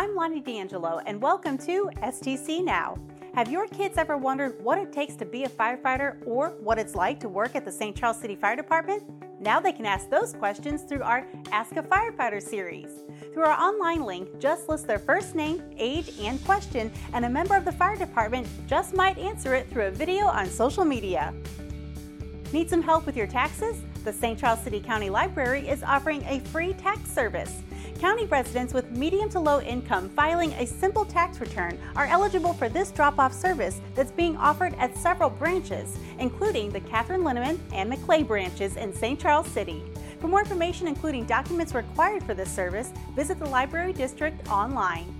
I'm Lonnie D'Angelo, and welcome to STC Now. Have your kids ever wondered what it takes to be a firefighter or what it's like to work at the St. Charles City Fire Department? Now they can ask those questions through our Ask a Firefighter series. Through our online link, just list their first name, age, and question, and a member of the fire department just might answer it through a video on social media. Need some help with your taxes? The St. Charles City County Library is offering a free tax service. County residents with medium to low income filing a simple tax return are eligible for this drop off service that's being offered at several branches, including the Kathryn Linnemann and McClay branches in St. Charles City. For more information, including documents required for this service, visit the Library District online.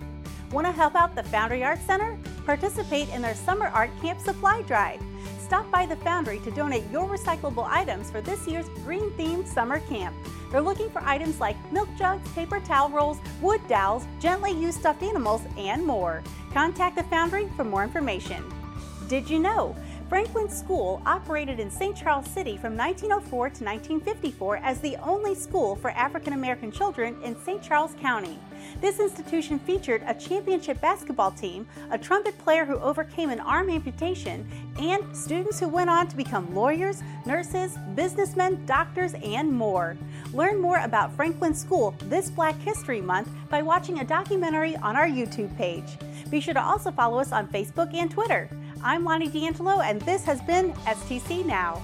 Want to help out the Foundry Art Center? Participate in their Summer Art Camp Supply Drive. Stop by the Foundry to donate your recyclable items for this year's green themed summer camp. They're looking for items like milk jugs, paper towel rolls, wood dowels, gently used stuffed animals, and more. Contact the Foundry for more information. Did you know? Franklin School operated in St. Charles City from 1904 to 1954 as the only school for African American children in St. Charles County. This institution featured a championship basketball team, a trumpet player who overcame an arm amputation, and students who went on to become lawyers, nurses, businessmen, doctors, and more. Learn more about Franklin School this Black History Month by watching a documentary on our YouTube page. Be sure to also follow us on Facebook and Twitter. I'm Lonnie D'Angelo, and this has been STC Now.